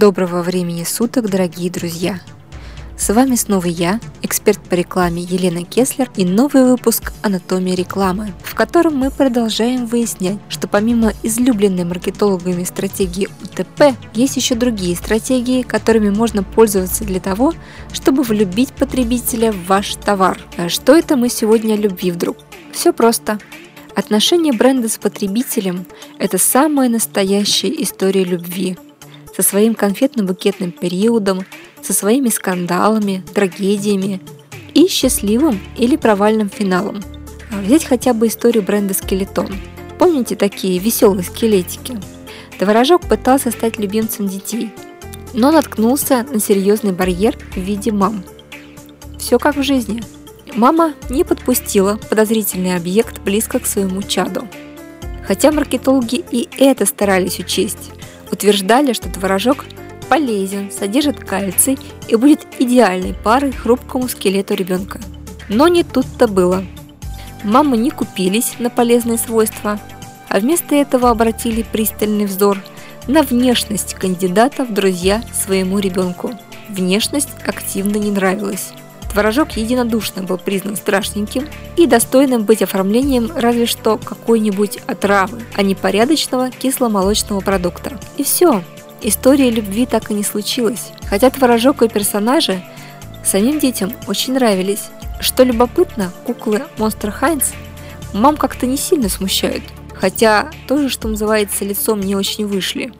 Доброго времени суток, дорогие друзья! С вами снова я, эксперт по рекламе Елена Кеслер и новый выпуск «Анатомия рекламы», в котором мы продолжаем выяснять, что помимо излюбленной маркетологами стратегии УТП, есть еще другие стратегии, которыми можно пользоваться для того, чтобы влюбить потребителя в ваш товар. А что это мы сегодня о любви вдруг? Все просто. Отношение бренда с потребителем – это самая настоящая история любви – со своим конфетно-букетным периодом, со своими скандалами, трагедиями и счастливым или провальным финалом. А взять хотя бы историю бренда Скелетон. Помните такие веселые скелетики? Творожок пытался стать любимцем детей, но наткнулся на серьезный барьер в виде мам. Все как в жизни. Мама не подпустила подозрительный объект близко к своему чаду. Хотя маркетологи и это старались учесть, утверждали, что творожок полезен, содержит кальций и будет идеальной парой хрупкому скелету ребенка. Но не тут-то было. Мамы не купились на полезные свойства, а вместо этого обратили пристальный взор на внешность кандидата в друзья своему ребенку. Внешность активно не нравилась. Творожок единодушно был признан страшненьким и достойным быть оформлением разве что какой-нибудь отравы, а не порядочного кисломолочного продукта. И все, история любви так и не случилась. Хотя творожок и персонажи самим детям очень нравились. Что любопытно, куклы Monster Хайнс мам как-то не сильно смущают, хотя тоже, что называется, лицом не очень вышли.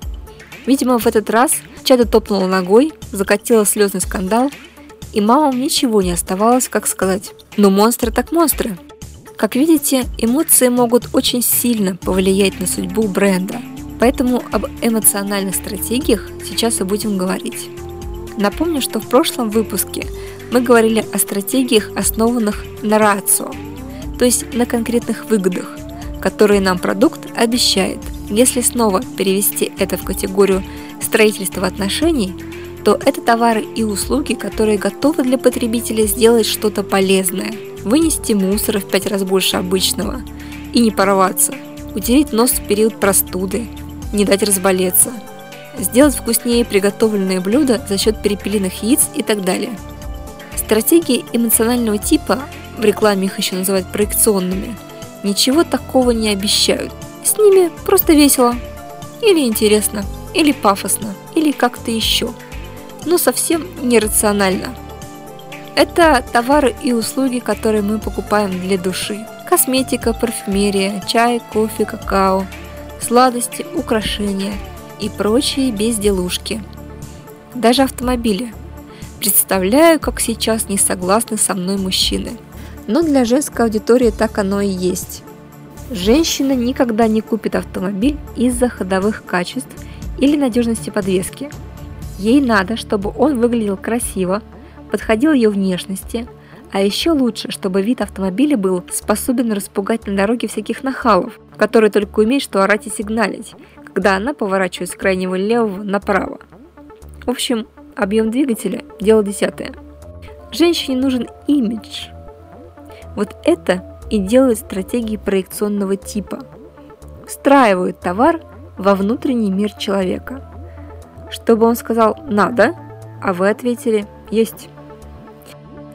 Видимо, в этот раз Чада топнула ногой, закатила слезный скандал и мамам ничего не оставалось, как сказать. Но монстры так монстры. Как видите, эмоции могут очень сильно повлиять на судьбу бренда. Поэтому об эмоциональных стратегиях сейчас и будем говорить. Напомню, что в прошлом выпуске мы говорили о стратегиях, основанных на рацио, то есть на конкретных выгодах, которые нам продукт обещает. Если снова перевести это в категорию строительства отношений – то это товары и услуги, которые готовы для потребителя сделать что-то полезное, вынести мусор в пять раз больше обычного и не порваться, утереть нос в период простуды, не дать разболеться, сделать вкуснее приготовленные блюда за счет перепелиных яиц и так далее. Стратегии эмоционального типа, в рекламе их еще называют проекционными, ничего такого не обещают. С ними просто весело, или интересно, или пафосно, или как-то еще – но совсем нерационально. Это товары и услуги, которые мы покупаем для души. Косметика, парфюмерия, чай, кофе, какао, сладости, украшения и прочие безделушки. Даже автомобили. Представляю, как сейчас не согласны со мной мужчины. Но для женской аудитории так оно и есть. Женщина никогда не купит автомобиль из-за ходовых качеств или надежности подвески – Ей надо, чтобы он выглядел красиво, подходил ее внешности, а еще лучше, чтобы вид автомобиля был способен распугать на дороге всяких нахалов, которые только умеют что орать и сигналить, когда она поворачивает с крайнего левого направо. В общем, объем двигателя – дело десятое. Женщине нужен имидж. Вот это и делают стратегии проекционного типа. Встраивают товар во внутренний мир человека – чтобы он сказал «надо», а вы ответили «есть».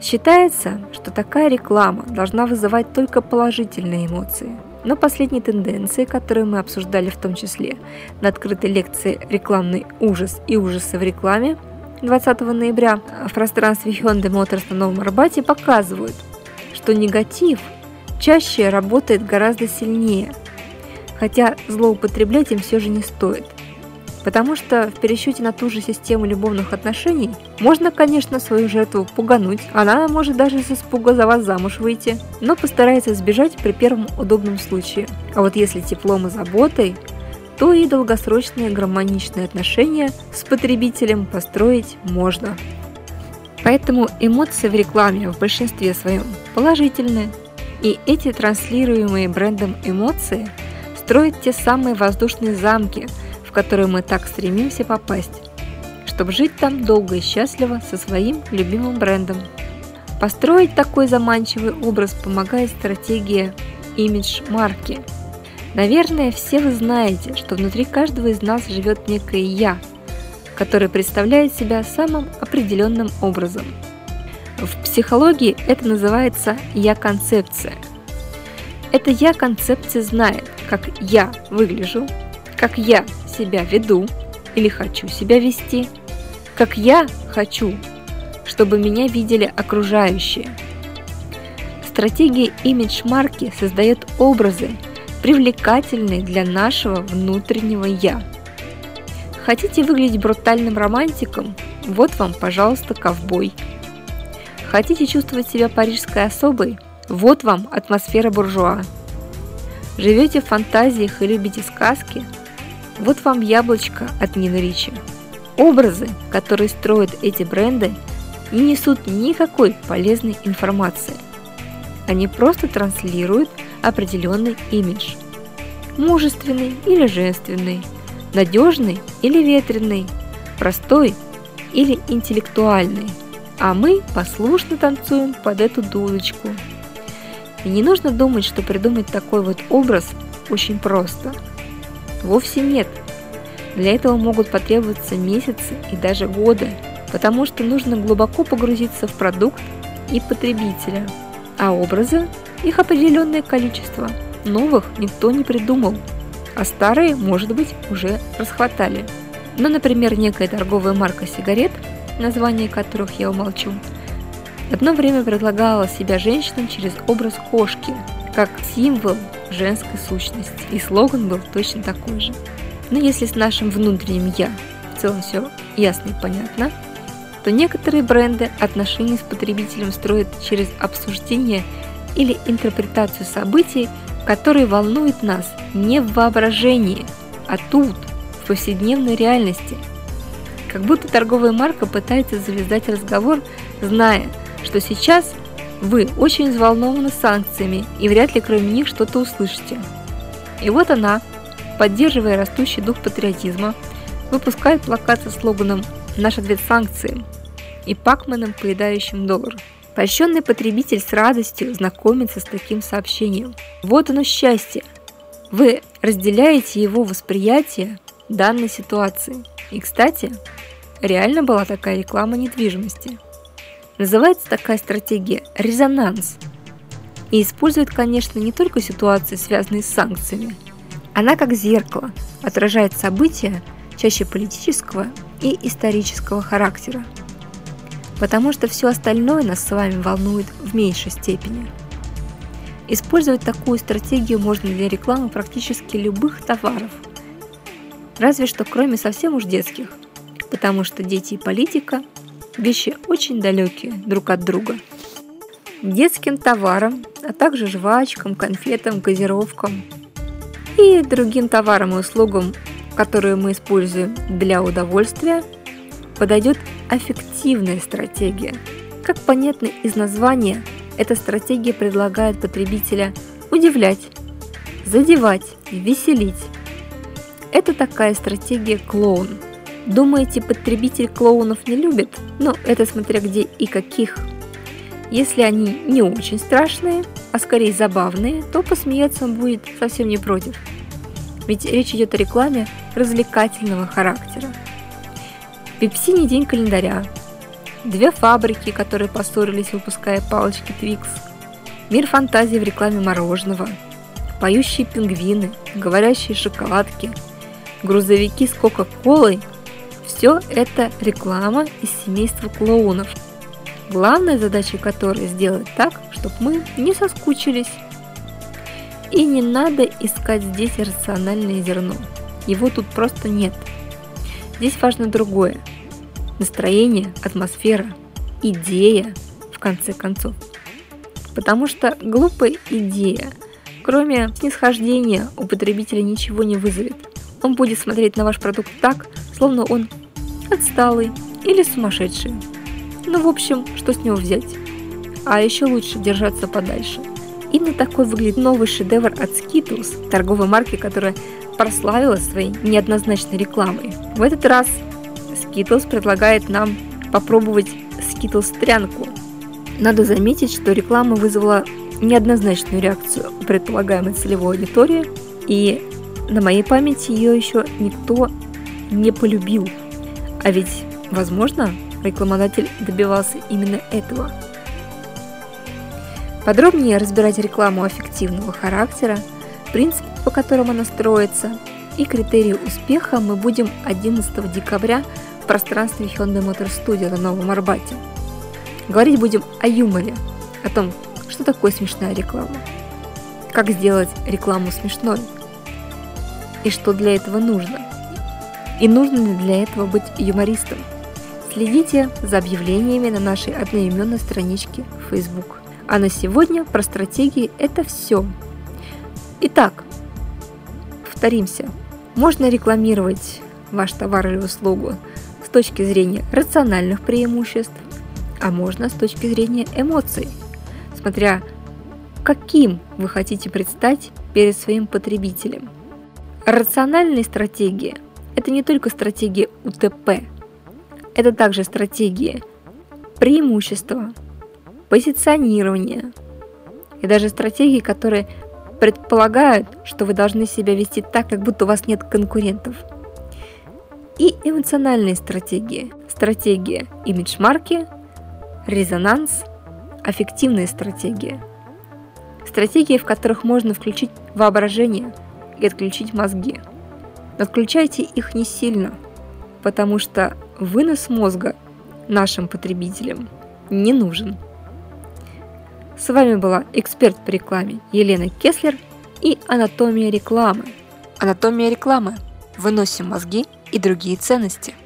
Считается, что такая реклама должна вызывать только положительные эмоции. Но последние тенденции, которые мы обсуждали в том числе на открытой лекции «Рекламный ужас и ужасы в рекламе» 20 ноября в пространстве Hyundai Motors на Новом Арбате показывают, что негатив чаще работает гораздо сильнее, хотя злоупотреблять им все же не стоит. Потому что в пересчете на ту же систему любовных отношений можно, конечно, свою жертву пугануть. Она может даже с испуга за вас замуж выйти, но постарается сбежать при первом удобном случае. А вот если теплом и заботой, то и долгосрочные гармоничные отношения с потребителем построить можно. Поэтому эмоции в рекламе в большинстве своем положительные, и эти транслируемые брендом эмоции строят те самые воздушные замки – которую мы так стремимся попасть, чтобы жить там долго и счастливо со своим любимым брендом. Построить такой заманчивый образ помогает стратегия имидж марки. Наверное, все вы знаете, что внутри каждого из нас живет некое «я», которое представляет себя самым определенным образом. В психологии это называется «я-концепция». Эта «я-концепция» знает, как я выгляжу, как я себя веду или хочу себя вести, как я хочу, чтобы меня видели окружающие. Стратегия имидж-марки создает образы, привлекательные для нашего внутреннего «я». Хотите выглядеть брутальным романтиком? Вот вам, пожалуйста, ковбой. Хотите чувствовать себя парижской особой? Вот вам атмосфера буржуа. Живете в фантазиях и любите сказки? Вот вам яблочко от Нины Ричи. Образы, которые строят эти бренды, не несут никакой полезной информации. Они просто транслируют определенный имидж. Мужественный или женственный, надежный или ветреный, простой или интеллектуальный. А мы послушно танцуем под эту дудочку. И не нужно думать, что придумать такой вот образ очень просто. Вовсе нет. Для этого могут потребоваться месяцы и даже годы, потому что нужно глубоко погрузиться в продукт и потребителя. А образы, их определенное количество, новых никто не придумал, а старые, может быть, уже расхватали. Но, например, некая торговая марка сигарет, название которых я умолчу, Одно время предлагала себя женщинам через образ кошки, как символ женской сущности, и слоган был точно такой же. Но если с нашим внутренним «я» в целом все ясно и понятно, то некоторые бренды отношения с потребителем строят через обсуждение или интерпретацию событий, которые волнуют нас не в воображении, а тут, в повседневной реальности. Как будто торговая марка пытается завязать разговор, зная, что сейчас вы очень взволнованы санкциями и вряд ли кроме них что-то услышите. И вот она, поддерживая растущий дух патриотизма, выпускает плакат со слоганом «Наш ответ санкциям» и Пакманом, поедающим доллар. Польщенный потребитель с радостью знакомится с таким сообщением. Вот оно счастье. Вы разделяете его восприятие данной ситуации. И, кстати, реально была такая реклама недвижимости – Называется такая стратегия «резонанс» и использует, конечно, не только ситуации, связанные с санкциями. Она как зеркало отражает события чаще политического и исторического характера, потому что все остальное нас с вами волнует в меньшей степени. Использовать такую стратегию можно для рекламы практически любых товаров, разве что кроме совсем уж детских, потому что дети и политика – вещи очень далекие друг от друга. Детским товарам, а также жвачкам, конфетам, газировкам и другим товарам и услугам, которые мы используем для удовольствия, подойдет аффективная стратегия. Как понятно из названия, эта стратегия предлагает потребителя удивлять, задевать, веселить. Это такая стратегия клоун – Думаете, потребитель клоунов не любит? Но это смотря где и каких. Если они не очень страшные, а скорее забавные, то посмеяться он будет совсем не против. Ведь речь идет о рекламе развлекательного характера. Пепси не день календаря. Две фабрики, которые поссорились, выпуская палочки Твикс. Мир фантазии в рекламе мороженого. Поющие пингвины, говорящие шоколадки. Грузовики с Кока-Колой – все это реклама из семейства клоунов, главная задача которой сделать так, чтобы мы не соскучились. И не надо искать здесь рациональное зерно. Его тут просто нет. Здесь важно другое. Настроение, атмосфера, идея, в конце концов. Потому что глупая идея, кроме снисхождения, у потребителя ничего не вызовет. Он будет смотреть на ваш продукт так, словно он отсталый или сумасшедший. Ну, в общем, что с него взять? А еще лучше держаться подальше. Именно такой выглядит новый шедевр от Skittles, торговой марки, которая прославилась своей неоднозначной рекламой. В этот раз Skittles предлагает нам попробовать Skittles трянку. Надо заметить, что реклама вызвала неоднозначную реакцию предполагаемой целевой аудитории, И на моей памяти ее еще никто не полюбил. А ведь, возможно, рекламодатель добивался именно этого. Подробнее разбирать рекламу аффективного характера, принцип, по которому она строится, и критерии успеха мы будем 11 декабря в пространстве Hyundai Motor Studio на Новом Арбате. Говорить будем о юморе, о том, что такое смешная реклама, как сделать рекламу смешной и что для этого нужно. И нужно ли для этого быть юмористом. Следите за объявлениями на нашей одноименной страничке в Facebook. А на сегодня про стратегии это все. Итак, повторимся. Можно рекламировать ваш товар или услугу с точки зрения рациональных преимуществ, а можно с точки зрения эмоций, смотря каким вы хотите предстать перед своим потребителем. Рациональные стратегии – это не только стратегия УТП, это также стратегия преимущества, позиционирования и даже стратегии, которые предполагают, что вы должны себя вести так, как будто у вас нет конкурентов. И эмоциональные стратегии. Стратегия имидж-марки, резонанс, аффективные стратегии. Стратегии, в которых можно включить воображение и отключить мозги. Отключайте их не сильно, потому что вынос мозга нашим потребителям не нужен. С вами была эксперт по рекламе Елена Кеслер и анатомия рекламы. Анатомия рекламы. Выносим мозги и другие ценности –